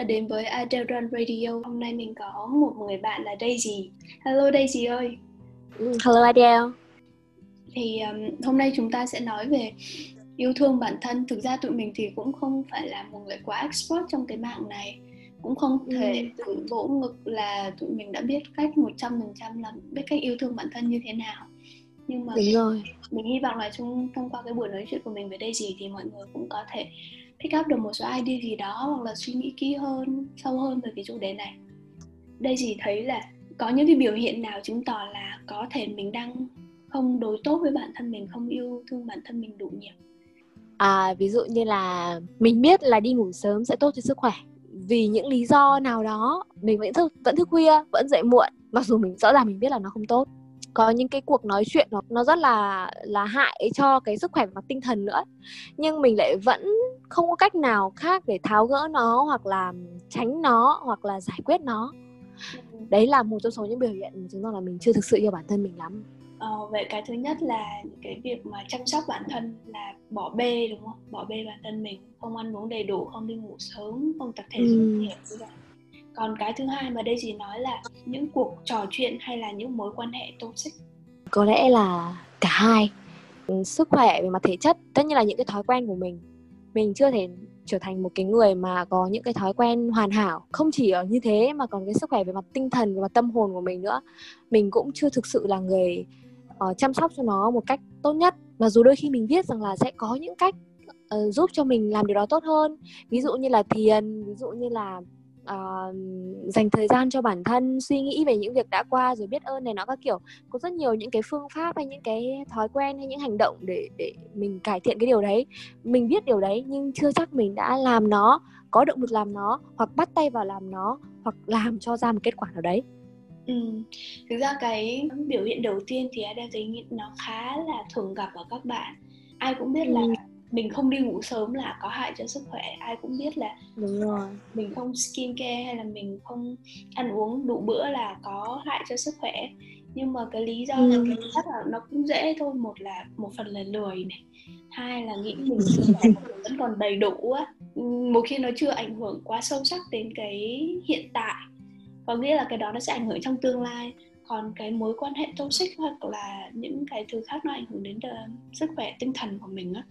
đã đến với Adele Run Radio. Hôm nay mình có một người bạn là Daisy. Hello Daisy ơi. Ừ, hello Adele. Thì um, hôm nay chúng ta sẽ nói về yêu thương bản thân. Thực ra tụi mình thì cũng không phải là một người quá expert trong cái mạng này. Cũng không thể ừ. tự vỗ ngực là tụi mình đã biết cách 100% là biết cách yêu thương bản thân như thế nào nhưng mà Đúng rồi. mình hy vọng là trong thông qua cái buổi nói chuyện của mình với Daisy thì mọi người cũng có thể pick up được một số idea gì đó hoặc là suy nghĩ kỹ hơn, sâu hơn về cái chủ đề này. Đây chỉ thấy là có những cái biểu hiện nào chứng tỏ là có thể mình đang không đối tốt với bản thân mình, không yêu thương bản thân mình đủ nhiều? À ví dụ như là mình biết là đi ngủ sớm sẽ tốt cho sức khỏe. Vì những lý do nào đó, mình vẫn thức vẫn thức khuya, vẫn dậy muộn, mặc dù mình rõ ràng mình biết là nó không tốt có những cái cuộc nói chuyện nó nó rất là là hại cho cái sức khỏe và tinh thần nữa. Nhưng mình lại vẫn không có cách nào khác để tháo gỡ nó hoặc là tránh nó hoặc là giải quyết nó. Đấy là một trong số những biểu hiện chứng tỏ là mình chưa thực sự yêu bản thân mình lắm. Ờ, vậy cái thứ nhất là cái việc mà chăm sóc bản thân là bỏ bê đúng không? Bỏ bê bản thân mình, không ăn uống đầy đủ, không đi ngủ sớm, không tập thể dục ừ còn cái thứ hai mà đây chỉ nói là những cuộc trò chuyện hay là những mối quan hệ toxic. Có lẽ là cả hai. Ừ, sức khỏe về mặt thể chất tất nhiên là những cái thói quen của mình. Mình chưa thể trở thành một cái người mà có những cái thói quen hoàn hảo. Không chỉ ở như thế mà còn cái sức khỏe về mặt tinh thần về mặt tâm hồn của mình nữa. Mình cũng chưa thực sự là người uh, chăm sóc cho nó một cách tốt nhất. Mà dù đôi khi mình biết rằng là sẽ có những cách uh, giúp cho mình làm điều đó tốt hơn. Ví dụ như là thiền ví dụ như là uh, dành thời gian cho bản thân suy nghĩ về những việc đã qua rồi biết ơn này nó các kiểu có rất nhiều những cái phương pháp hay những cái thói quen hay những hành động để để mình cải thiện cái điều đấy mình biết điều đấy nhưng chưa chắc mình đã làm nó có động lực làm nó hoặc bắt tay vào làm nó hoặc làm cho ra một kết quả nào đấy Ừ. Thực ra cái biểu hiện đầu tiên thì Ada thấy nó khá là thường gặp ở các bạn Ai cũng biết ừ. Mình không đi ngủ sớm là có hại cho sức khỏe ai cũng biết là đúng rồi. mình không skin care hay là mình không ăn uống đủ bữa là có hại cho sức khỏe. Nhưng mà cái lý do ừ. là cái chắc là nó cũng dễ thôi một là một phần là lười này hai là nghĩ mình sức khỏe vẫn còn đầy đủ á. Một khi nó chưa ảnh hưởng quá sâu sắc đến cái hiện tại có nghĩa là cái đó nó sẽ ảnh hưởng trong tương lai còn cái mối quan hệ toxic hoặc là những cái thứ khác nó ảnh hưởng đến uh, sức khỏe tinh thần của mình á.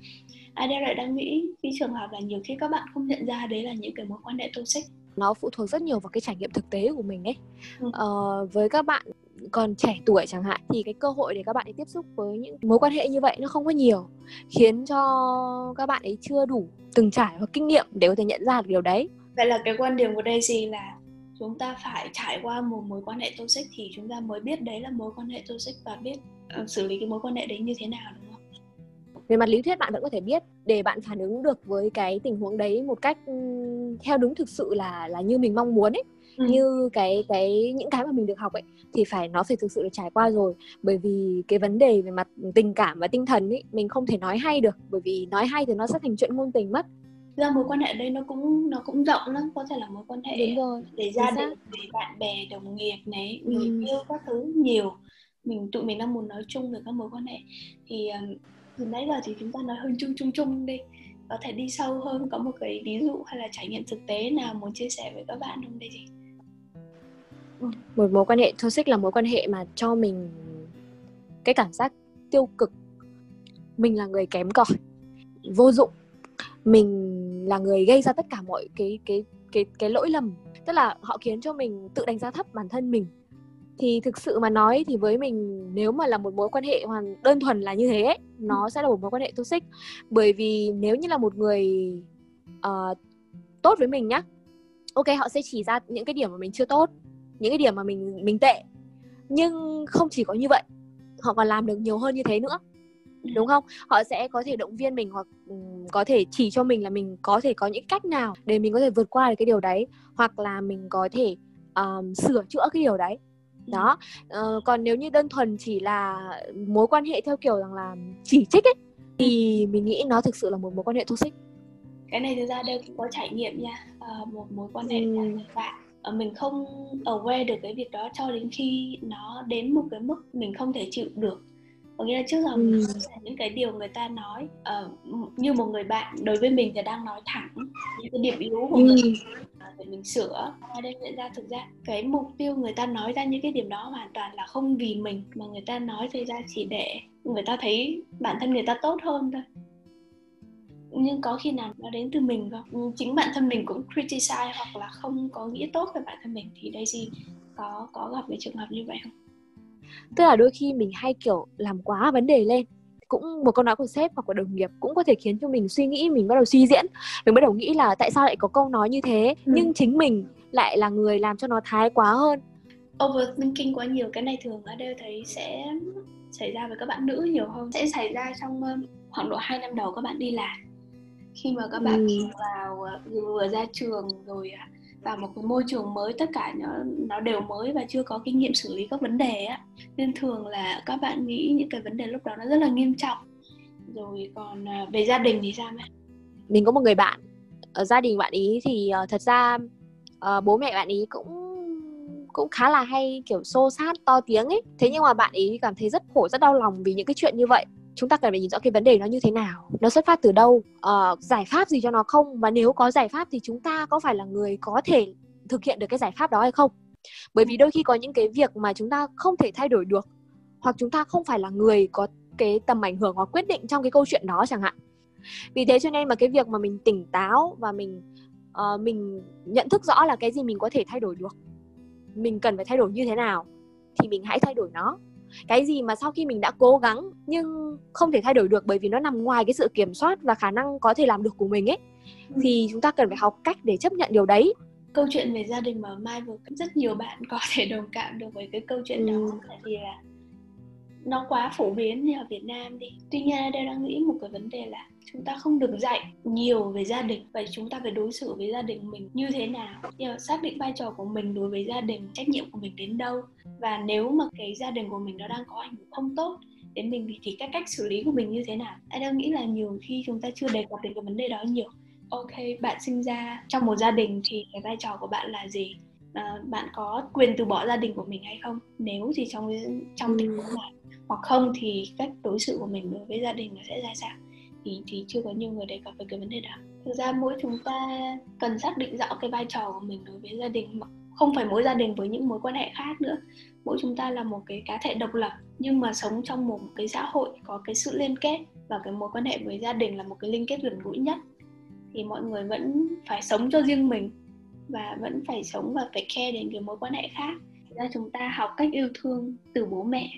Adele lại đang nghĩ cái trường hợp là nhiều khi các bạn không nhận ra đấy là những cái mối quan hệ toxic? Nó phụ thuộc rất nhiều vào cái trải nghiệm thực tế của mình ấy. Ừ. ờ, với các bạn còn trẻ tuổi chẳng hạn thì cái cơ hội để các bạn ấy tiếp xúc với những mối quan hệ như vậy nó không có nhiều khiến cho các bạn ấy chưa đủ từng trải và kinh nghiệm để có thể nhận ra được điều đấy. Vậy là cái quan điểm của Daisy là chúng ta phải trải qua một mối quan hệ toxic thì chúng ta mới biết đấy là mối quan hệ toxic và biết uh, xử lý cái mối quan hệ đấy như thế nào đúng không? Về mặt lý thuyết bạn vẫn có thể biết để bạn phản ứng được với cái tình huống đấy một cách theo đúng thực sự là là như mình mong muốn ấy. Ừ. như cái cái những cái mà mình được học ấy thì phải nó phải thực sự được trải qua rồi bởi vì cái vấn đề về mặt tình cảm và tinh thần ấy mình không thể nói hay được bởi vì nói hay thì nó sẽ thành chuyện ngôn tình mất ra mối quan hệ đây nó cũng nó cũng rộng lắm có thể là mối quan hệ Đúng rồi. để gia đình để bạn bè đồng nghiệp này người ừ. yêu các thứ nhiều. Mình tụi mình đang muốn nói chung về các mối quan hệ. Thì từ nãy giờ thì chúng ta nói hơi chung chung chung đi. Có thể đi sâu hơn có một cái ví dụ hay là trải nghiệm thực tế nào muốn chia sẻ với các bạn không đây gì một mối quan hệ toxic là mối quan hệ mà cho mình cái cảm giác tiêu cực. Mình là người kém cỏi vô dụng. Mình là người gây ra tất cả mọi cái cái cái cái lỗi lầm. Tức là họ khiến cho mình tự đánh giá thấp bản thân mình. Thì thực sự mà nói thì với mình nếu mà là một mối quan hệ hoàn đơn thuần là như thế ấy, nó ừ. sẽ là một mối quan hệ toxic. Bởi vì nếu như là một người uh, tốt với mình nhá ok họ sẽ chỉ ra những cái điểm mà mình chưa tốt những cái điểm mà mình mình tệ. Nhưng không chỉ có như vậy họ còn làm được nhiều hơn như thế nữa đúng không? Họ sẽ có thể động viên mình hoặc có thể chỉ cho mình là mình có thể có những cách nào để mình có thể vượt qua được cái điều đấy hoặc là mình có thể um, sửa chữa cái điều đấy. Đó. Uh, còn nếu như đơn thuần chỉ là mối quan hệ theo kiểu rằng là chỉ trích ấy thì mình nghĩ nó thực sự là một mối quan hệ toxic. Cái này thực ra đây cũng có trải nghiệm nha. Uh, một mối quan hệ ừ. với bạn. Uh, mình không aware được cái việc đó cho đến khi nó đến một cái mức mình không thể chịu được có nghĩa là trước giờ ừ. những cái điều người ta nói. Uh, như một người bạn đối với mình thì đang nói thẳng những cái điểm yếu của ừ. mình để mình sửa. Ở đây nhận ra thực ra cái mục tiêu người ta nói ra những cái điểm đó hoàn toàn là không vì mình mà người ta nói thì ra chỉ để người ta thấy bản thân người ta tốt hơn thôi. Nhưng có khi nào nó đến từ mình không? Chính bản thân mình cũng criticize hoặc là không có nghĩa tốt về bản thân mình thì Daisy có có gặp cái trường hợp như vậy không tức là đôi khi mình hay kiểu làm quá vấn đề lên. Cũng một câu nói của sếp hoặc của đồng nghiệp cũng có thể khiến cho mình suy nghĩ mình bắt đầu suy diễn. Mình bắt đầu nghĩ là tại sao lại có câu nói như thế? Ừ. nhưng chính mình lại là người làm cho nó thái quá hơn. Overthinking quá nhiều cái này thường ở đây thấy sẽ xảy ra với các bạn nữ nhiều hơn. Sẽ xảy ra trong khoảng độ 2 năm đầu các bạn đi làm. Khi mà các bạn ừ. vào ờ, vừa ra trường rồi à, vào một cái môi trường mới tất cả nó nó đều mới và chưa có kinh nghiệm xử lý các vấn đề á. Nên thường là các bạn nghĩ những cái vấn đề lúc đó nó rất là nghiêm trọng. Rồi còn à, về gia đình thì sao mẹ? Mình có một người bạn ở gia đình bạn ý thì uh, thật ra uh, bố mẹ bạn ý cũng cũng khá là hay kiểu xô sát to tiếng ấy. Thế nhưng mà bạn ý cảm thấy rất khổ rất đau lòng vì những cái chuyện như vậy chúng ta cần phải nhìn rõ cái vấn đề nó như thế nào nó xuất phát từ đâu uh, giải pháp gì cho nó không? Và nếu có giải pháp thì chúng ta có phải là người có thể thực hiện được cái giải pháp đó hay không? Bởi vì đôi khi có những cái việc mà chúng ta không thể thay đổi được hoặc chúng ta không phải là người có cái tầm ảnh hưởng hoặc quyết định trong cái câu chuyện đó chẳng hạn. Vì thế cho nên mà cái việc mà mình tỉnh táo và mình uh, mình nhận thức rõ là cái gì mình có thể thay đổi được mình cần phải thay đổi như thế nào thì mình hãy thay đổi nó cái gì mà sau khi mình đã cố gắng nhưng không thể thay đổi được bởi vì nó nằm ngoài cái sự kiểm soát và khả năng có thể làm được của mình ấy ừ. thì chúng ta cần phải học cách để chấp nhận điều đấy câu chuyện về gia đình mà mai vừa rất nhiều bạn có thể đồng cảm được với cái câu chuyện ừ. đó vì là nó quá phổ biến như ở Việt Nam đi. Tuy nhiên ở đây đang nghĩ một cái vấn đề là chúng ta không được dạy nhiều về gia đình. Vậy chúng ta phải đối xử với gia đình mình như thế nào? Xác định vai trò của mình đối với gia đình trách nhiệm của mình đến đâu? Và nếu mà cái gia đình của mình nó đang có ảnh hưởng không tốt đến mình thì, thì cái cách xử lý của mình như thế nào? Anh đang nghĩ là nhiều khi chúng ta chưa đề cập đến cái vấn đề đó nhiều. Ok bạn sinh ra trong một gia đình thì cái vai trò của bạn là gì? À, bạn có quyền từ bỏ gia đình của mình hay không? Nếu thì trong trong tình huống này hoặc không thì cách đối xử của mình đối với gia đình nó sẽ ra sao? Thì thì chưa có nhiều người đề cập về cái vấn đề đó. Thực ra mỗi chúng ta cần xác định rõ cái vai trò của mình đối với gia đình, mà không phải mỗi gia đình với những mối quan hệ khác nữa. Mỗi chúng ta là một cái cá thể độc lập, nhưng mà sống trong một cái xã hội có cái sự liên kết và cái mối quan hệ với gia đình là một cái liên kết gần gũi nhất. Thì mọi người vẫn phải sống cho riêng mình và vẫn phải sống và phải khe đến cái mối quan hệ khác. Ra chúng ta học cách yêu thương từ bố mẹ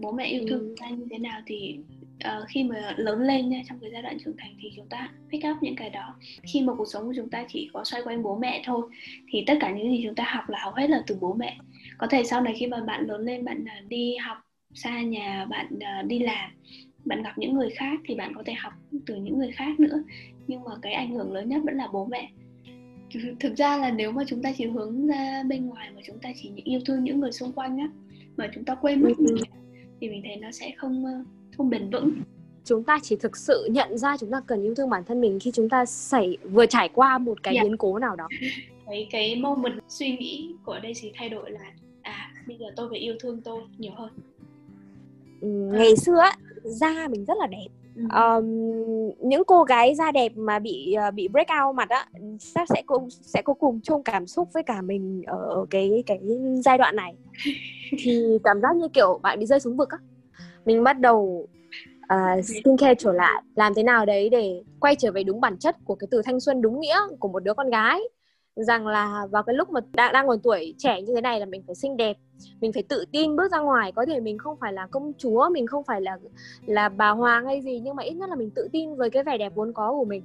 bố mẹ yêu thương ừ. ta như thế nào thì uh, khi mà lớn lên nha trong cái giai đoạn trưởng thành thì chúng ta pick up những cái đó khi mà cuộc sống của chúng ta chỉ có xoay quanh bố mẹ thôi thì tất cả những gì chúng ta học là học hết là từ bố mẹ có thể sau này khi mà bạn lớn lên bạn uh, đi học xa nhà bạn uh, đi làm bạn gặp những người khác thì bạn có thể học từ những người khác nữa nhưng mà cái ảnh hưởng lớn nhất vẫn là bố mẹ thực ra là nếu mà chúng ta chỉ hướng ra bên ngoài mà chúng ta chỉ yêu thương những người xung quanh á mà chúng ta quên mất ừ. Thì mình thấy nó sẽ không không bền vững chúng ta chỉ thực sự nhận ra chúng ta cần yêu thương bản thân mình khi chúng ta xảy vừa trải qua một cái yeah. Dạ. biến cố nào đó cái cái moment suy nghĩ của đây chỉ thay đổi là à bây giờ tôi phải yêu thương tôi nhiều hơn ừ, ngày xưa á da mình rất là đẹp. Um, những cô gái da đẹp mà bị uh, bị break out mặt á chắc sẽ cùng sẽ có cùng chung cảm xúc với cả mình ở cái cái giai đoạn này. Thì cảm giác như kiểu bạn bị rơi xuống vực á. Mình bắt đầu uh, skincare trở lại làm thế nào đấy để quay trở về đúng bản chất của cái từ thanh xuân đúng nghĩa của một đứa con gái rằng là vào cái lúc mà đang đang còn tuổi trẻ như thế này là mình phải xinh đẹp mình phải tự tin bước ra ngoài. Có thể mình không phải là công chúa mình không phải là là bà hoàng hay gì nhưng mà ít nhất là mình tự tin với cái vẻ đẹp vốn có của mình.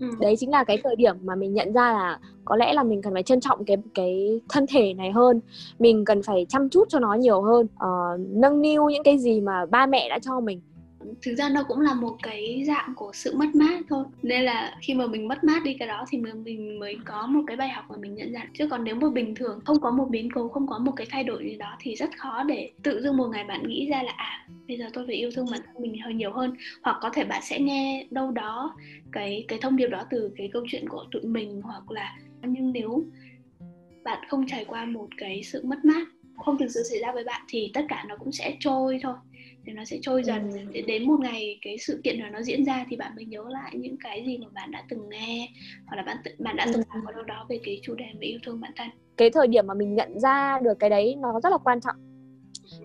Ừ. đấy chính là cái thời điểm mà mình nhận ra là có lẽ là mình cần phải trân trọng cái cái thân thể này hơn. Mình cần phải chăm chút cho nó nhiều hơn uh, nâng niu những cái gì mà ba mẹ đã cho mình thực ra nó cũng là một cái dạng của sự mất mát thôi. Nên là khi mà mình mất mát đi cái đó thì mình, mình mới có một cái bài học mà mình nhận ra chứ còn nếu mà bình thường không có một biến cố không có một cái thay đổi gì đó thì rất khó để tự dưng một ngày bạn nghĩ ra là à bây giờ tôi phải yêu thương bản thân mình hơi nhiều hơn. Hoặc có thể bạn sẽ nghe đâu đó cái cái thông điệp đó từ cái câu chuyện của tụi mình. Hoặc là nhưng nếu bạn không trải qua một cái sự mất mát không thực sự xảy ra với bạn thì tất cả nó cũng sẽ trôi thôi thì nó sẽ trôi dần. Ừ. đến một ngày cái sự kiện đó nó diễn ra thì bạn mới nhớ lại những cái gì mà bạn đã từng nghe hoặc là bạn bạn đã từng làm ở đâu đó về cái chủ đề về yêu thương bản thân. Cái thời điểm mà mình nhận ra được cái đấy nó rất là quan trọng.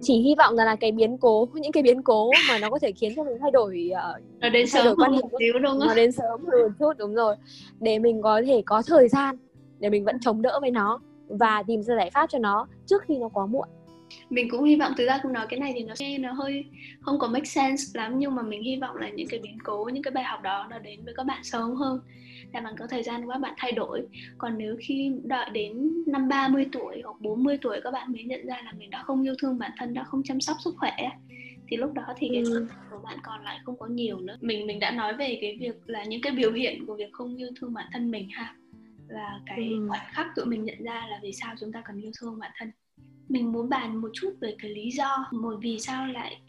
Chỉ hy vọng là, là cái biến cố những cái biến cố mà nó có thể khiến cho mình thay đổi uh, nó đến sớm đổi quan điểm xíu đúng không? nó đến sớm hơn một chút đúng rồi. Để mình có thể có thời gian để mình vẫn chống đỡ với nó và tìm ra giải pháp cho nó trước khi nó quá muộn mình cũng hy vọng thực ra không nói cái này thì nó nghe nó hơi không có make sense lắm nhưng mà mình hy vọng là những cái biến cố những cái bài học đó nó đến với các bạn sớm hơn là bạn có thời gian các bạn thay đổi còn nếu khi đợi đến năm 30 tuổi hoặc 40 tuổi các bạn mới nhận ra là mình đã không yêu thương bản thân đã không chăm sóc sức khỏe thì lúc đó thì cái ừ. của bạn còn lại không có nhiều nữa mình mình đã nói về cái việc là những cái biểu hiện của việc không yêu thương bản thân mình ha là cái ừ. khoảnh khắc tụi mình nhận ra là vì sao chúng ta cần yêu thương bản thân mình muốn bàn một chút về cái lý do một vì sao lại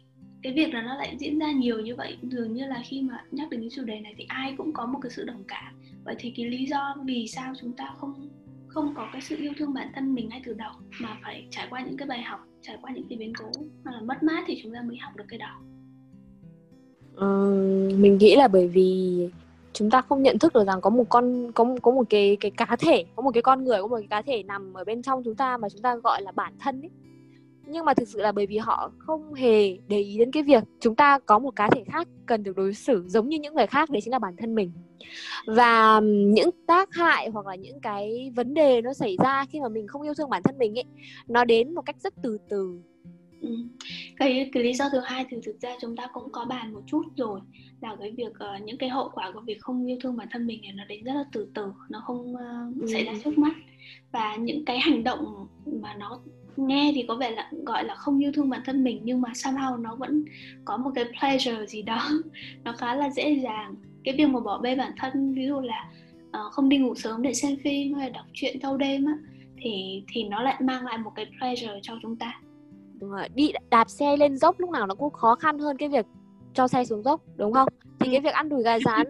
cái việc là nó lại diễn ra nhiều như vậy. Dường như là khi mà nhắc đến cái chủ đề này thì ai cũng có một cái sự đồng cảm. Vậy thì cái lý do vì sao chúng ta không không có cái sự yêu thương bản thân mình ngay từ đầu mà phải trải qua những cái bài học trải qua những cái biến cố hoặc là mất mát thì chúng ta mới học được cái đó? Ừ, mình nghĩ là bởi vì chúng ta không nhận thức được rằng có một con, có có một cái cái cá thể, có một cái con người, có một cái cá thể nằm ở bên trong chúng ta mà chúng ta gọi là bản thân ấy. Nhưng mà thực sự là bởi vì họ không hề để ý đến cái việc chúng ta có một cá thể khác cần được đối xử giống như những người khác, đấy chính là bản thân mình. Và những tác hại hoặc là những cái vấn đề nó xảy ra khi mà mình không yêu thương bản thân mình ấy, nó đến một cách rất từ từ. Ừ. cái cái lý do thứ hai thì thực ra chúng ta cũng có bàn một chút rồi là cái việc uh, những cái hậu quả của việc không yêu thương bản thân mình này nó đến rất là từ từ nó không uh, ừ. xảy ra trước mắt và những cái hành động mà nó nghe thì có vẻ là gọi là không yêu thương bản thân mình nhưng mà somehow nó vẫn có một cái pleasure gì đó nó khá là dễ dàng cái việc mà bỏ bê bản thân ví dụ là uh, không đi ngủ sớm để xem phim hay đọc truyện thâu đêm á thì thì nó lại mang lại một cái pleasure cho chúng ta đi đạp xe lên dốc lúc nào nó cũng khó khăn hơn cái việc cho xe xuống dốc đúng không? Thì cái việc ăn đùi gà rán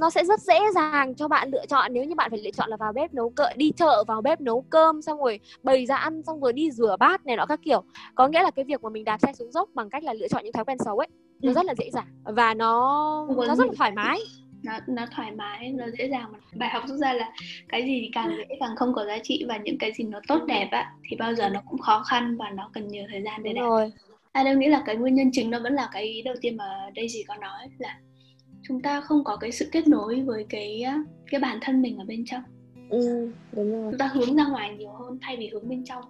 nó sẽ rất dễ dàng cho bạn lựa chọn nếu như bạn phải lựa chọn là vào bếp nấu cỡ đi chợ vào bếp nấu cơm xong rồi bày ra ăn xong rồi đi rửa bát này nọ các kiểu. Có nghĩa là cái việc mà mình đạp xe xuống dốc bằng cách là lựa chọn những thói quen xấu ấy nó ừ. rất là dễ dàng và nó nó rất là thoải mái nó nó thoải mái nó dễ dàng mà. Bài học rút ra là cái gì thì càng dễ càng không có giá trị và những cái gì nó tốt đẹp á thì bao giờ nó cũng khó khăn và nó cần nhiều thời gian để đạt. rồi. À, đâu nghĩ là cái nguyên nhân chính nó vẫn là cái ý đầu tiên mà Daisy có nói là chúng ta không có cái sự kết nối với cái cái bản thân mình ở bên trong. Ừ, đúng rồi. chúng ta hướng ra ngoài nhiều hơn thay vì hướng bên trong.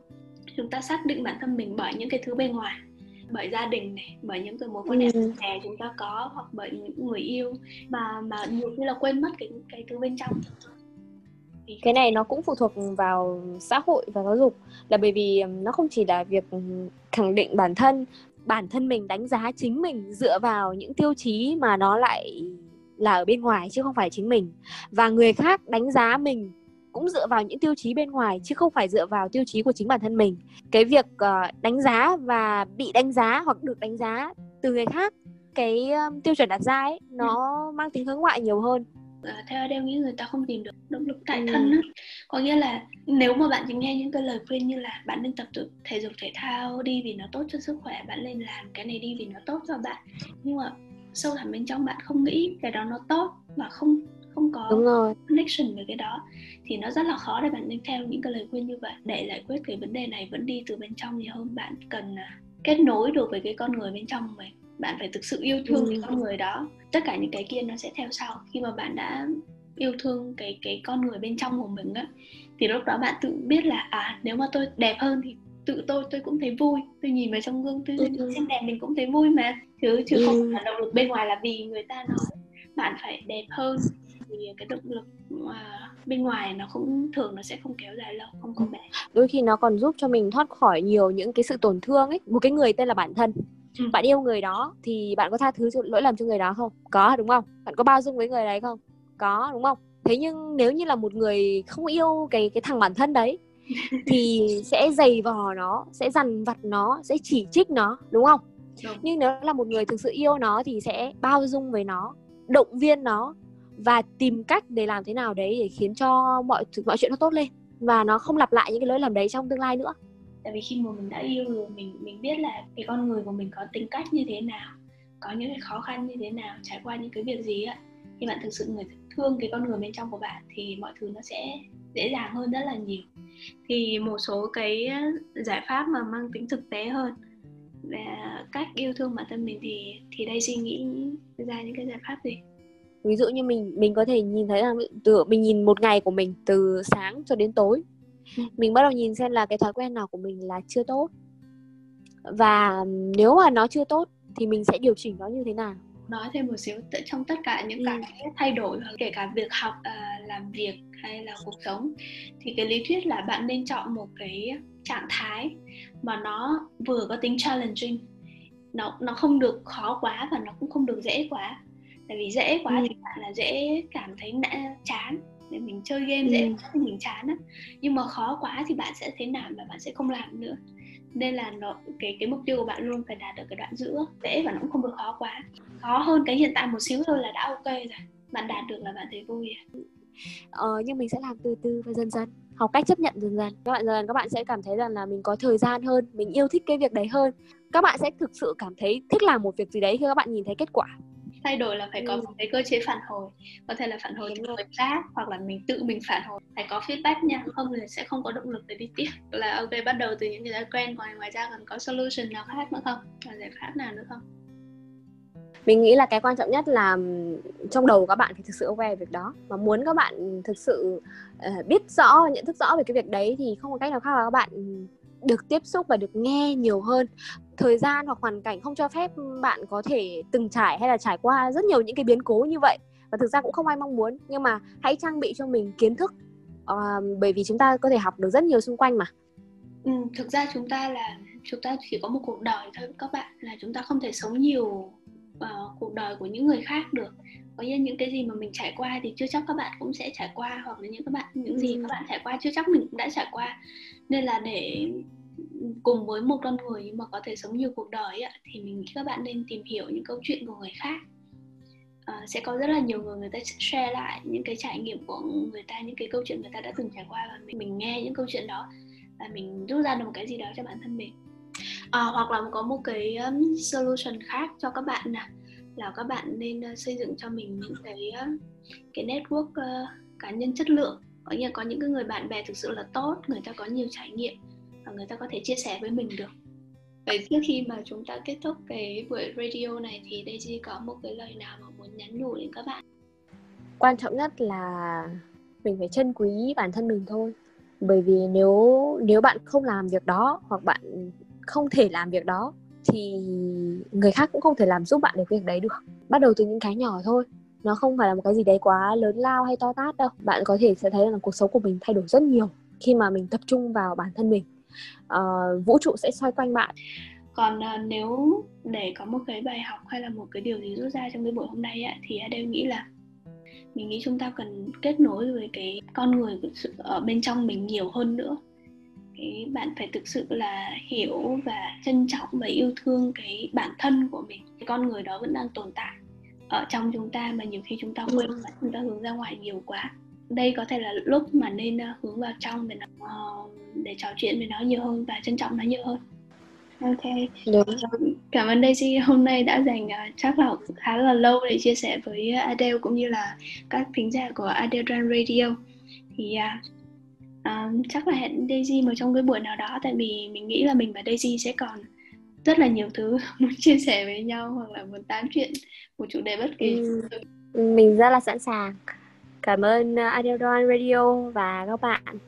Chúng ta xác định bản thân mình bởi những cái thứ bên ngoài bởi gia đình này bởi những cái mối quan hệ ừ. bè chúng ta có hoặc bởi những người yêu mà mà nhiều khi là quên mất cái cái thứ bên trong cái này nó cũng phụ thuộc vào xã hội và giáo dục là bởi vì nó không chỉ là việc khẳng định bản thân bản thân mình đánh giá chính mình dựa vào những tiêu chí mà nó lại là ở bên ngoài chứ không phải chính mình và người khác đánh giá mình cũng dựa vào những tiêu chí bên ngoài chứ không phải dựa vào tiêu chí của chính bản thân mình cái việc uh, đánh giá và bị đánh giá hoặc được đánh giá từ người khác cái um, tiêu chuẩn đặt ra ấy nó ừ. mang tính hướng ngoại nhiều hơn à, theo Adele nghĩ người ta không tìm được động lực tại ừ. thân á có nghĩa là nếu mà bạn chỉ nghe những cái lời khuyên như là bạn nên tập thể dục thể thao đi vì nó tốt cho sức khỏe bạn nên làm cái này đi vì nó tốt cho bạn nhưng mà sâu thẳm bên trong bạn không nghĩ cái đó nó tốt và không không có Đúng rồi. connection với cái đó thì nó rất là khó để bạn nên theo những cái lời khuyên như vậy để giải quyết cái vấn đề này vẫn đi từ bên trong nhiều hơn bạn cần à, kết nối được với cái con người bên trong mình bạn phải thực sự yêu thương ừ. cái con người đó tất cả những cái kia nó sẽ theo sau khi mà bạn đã yêu thương cái cái con người bên trong của mình á thì lúc đó bạn tự biết là à nếu mà tôi đẹp hơn thì tự tôi tôi cũng thấy vui tôi nhìn vào trong gương tôi ừ. xinh đẹp mình cũng thấy vui mà chứ chứ ừ. không phải động lực bên ngoài là vì người ta nói bạn phải đẹp hơn thì cái động lực mà bên ngoài nó cũng thường nó sẽ không kéo dài lâu không có bền đôi khi nó còn giúp cho mình thoát khỏi nhiều những cái sự tổn thương ấy. Một cái người tên là bản thân. Ừ. bạn yêu người đó thì bạn có tha thứ lỗi lầm cho người đó không? Có đúng không? Bạn có bao dung với người đấy không? Có đúng không? Thế nhưng nếu như là một người không yêu cái cái thằng bản thân đấy thì sẽ giày vò nó sẽ dằn vặt nó sẽ chỉ trích nó đúng không? Đúng. nhưng nếu là một người thực sự yêu nó thì sẽ bao dung với nó động viên nó và tìm cách để làm thế nào đấy để khiến cho mọi mọi chuyện nó tốt lên và nó không lặp lại những cái lỗi lầm đấy trong tương lai nữa. Tại vì khi mà mình đã yêu rồi, mình mình biết là cái con người của mình có tính cách như thế nào, có những cái khó khăn như thế nào, trải qua những cái việc gì á, khi bạn thực sự người thương cái con người bên trong của bạn thì mọi thứ nó sẽ dễ dàng hơn rất là nhiều. Thì một số cái giải pháp mà mang tính thực tế hơn về cách yêu thương bản thân mình thì thì đây suy nghĩ ra những cái giải pháp gì? Ví dụ như mình mình có thể nhìn thấy là từ mình nhìn một ngày của mình từ sáng cho đến tối. Ừ. mình bắt đầu nhìn xem là cái thói quen nào của mình là chưa tốt. Và nếu mà nó chưa tốt thì mình sẽ điều chỉnh nó như thế nào? Nói thêm một xíu trong tất cả những cái ừ. thay đổi kể cả việc học uh, làm việc hay là cuộc sống thì cái lý thuyết là bạn nên chọn một cái trạng thái mà nó vừa có tính challenging. Nó nó không được khó quá và nó cũng không được dễ quá tại vì dễ quá ừ. thì bạn là dễ cảm thấy nã, chán. Để mình chơi game ừ. dễ thì mình chán á. Nhưng mà khó quá thì bạn sẽ thấy nản và bạn sẽ không làm nữa? Nên là nó cái cái mục tiêu của bạn luôn phải đạt được cái đoạn giữa dễ và nó cũng không được khó quá. Khó hơn cái hiện tại một xíu thôi là đã ok rồi. Bạn đạt được là bạn thấy vui rồi ờ, nhưng mình sẽ làm từ từ và dần dần. Học cách chấp nhận dần dần. Các bạn dần các bạn sẽ cảm thấy rằng là mình có thời gian hơn mình yêu thích cái việc đấy hơn. Các bạn sẽ thực sự cảm thấy thích làm một việc gì đấy khi các bạn nhìn thấy kết quả thay đổi là phải có ừ. một cái cơ chế phản hồi. Có thể là phản hồi từ người khác hoặc là mình tự mình phản hồi. Phải có feedback nha không thì sẽ không có động lực để đi tiếp. Là ok bắt đầu từ những cái thói quen còn ngoài ra còn có solution nào khác nữa không? Và giải pháp nào nữa không? Mình nghĩ là cái quan trọng nhất là trong đầu các bạn thì thực sự aware việc đó. Mà muốn các bạn thực sự uh, biết rõ nhận thức rõ về cái việc đấy thì không có cách nào khác là các bạn được tiếp xúc và được nghe nhiều hơn thời gian hoặc hoàn cảnh không cho phép bạn có thể từng trải hay là trải qua rất nhiều những cái biến cố như vậy. Và thực ra cũng không ai mong muốn nhưng mà hãy trang bị cho mình kiến thức uh, bởi vì chúng ta có thể học được rất nhiều xung quanh mà. Ừ, thực ra chúng ta là chúng ta chỉ có một cuộc đời thôi các bạn là chúng ta không thể sống nhiều uh, cuộc đời của những người khác được. Có như những cái gì mà mình trải qua thì chưa chắc các bạn cũng sẽ trải qua hoặc là những các bạn những gì các bạn trải qua chưa chắc mình cũng đã trải qua. Nên là để cùng với một con người nhưng mà có thể sống nhiều cuộc đời ấy, thì mình nghĩ các bạn nên tìm hiểu những câu chuyện của người khác. À, sẽ có rất là nhiều người người ta share lại những cái trải nghiệm của người ta những cái câu chuyện người ta đã từng trải qua và mình, mình nghe những câu chuyện đó và mình rút ra được một cái gì đó cho bản thân mình. À, hoặc là có một cái um, solution khác cho các bạn nè là các bạn nên uh, xây dựng cho mình những cái uh, cái network uh, cá nhân chất lượng. Có nghĩa là có những cái người bạn bè thực sự là tốt người ta có nhiều trải nghiệm và người ta có thể chia sẻ với mình được Vậy trước khi mà chúng ta kết thúc cái buổi radio này thì Daisy có một cái lời nào mà muốn nhắn nhủ đến các bạn? Quan trọng nhất là mình phải trân quý bản thân mình thôi. Bởi vì nếu nếu bạn không làm việc đó hoặc bạn không thể làm việc đó thì người khác cũng không thể làm giúp bạn được việc đấy được. Bắt đầu từ những cái nhỏ thôi. Nó không phải là một cái gì đấy quá lớn lao hay to tát đâu. Bạn có thể sẽ thấy là cuộc sống của mình thay đổi rất nhiều khi mà mình tập trung vào bản thân mình uh, vũ trụ sẽ xoay quanh bạn. Còn uh, nếu để có một cái bài học hay là một cái điều gì rút ra trong cái buổi hôm nay ấy, thì đều nghĩ là mình nghĩ chúng ta cần kết nối với cái con người ở bên trong mình nhiều hơn nữa. Cái bạn phải thực sự là hiểu và trân trọng và yêu thương cái bản thân của mình. Cái con người đó vẫn đang tồn tại ở trong chúng ta mà nhiều khi chúng ta quên mất chúng ta hướng ra ngoài nhiều quá đây có thể là lúc mà nên uh, hướng vào trong để nó uh, để trò chuyện với nó nhiều hơn và trân trọng nó nhiều hơn. Ok. Đúng. cảm ơn Daisy. Hôm nay đã dành chắc là khá là lâu để chia sẻ với Adele cũng như là các thính giả của Adele Run Radio. Thì uh, chắc là hẹn Daisy một trong cái buổi nào đó tại vì mình nghĩ là mình và Daisy sẽ còn rất là nhiều thứ muốn chia sẻ với nhau hoặc là muốn tám chuyện một chủ đề bất kỳ. Ừ. mình rất là sẵn sàng cảm ơn ờ, Adele Radio và các bạn.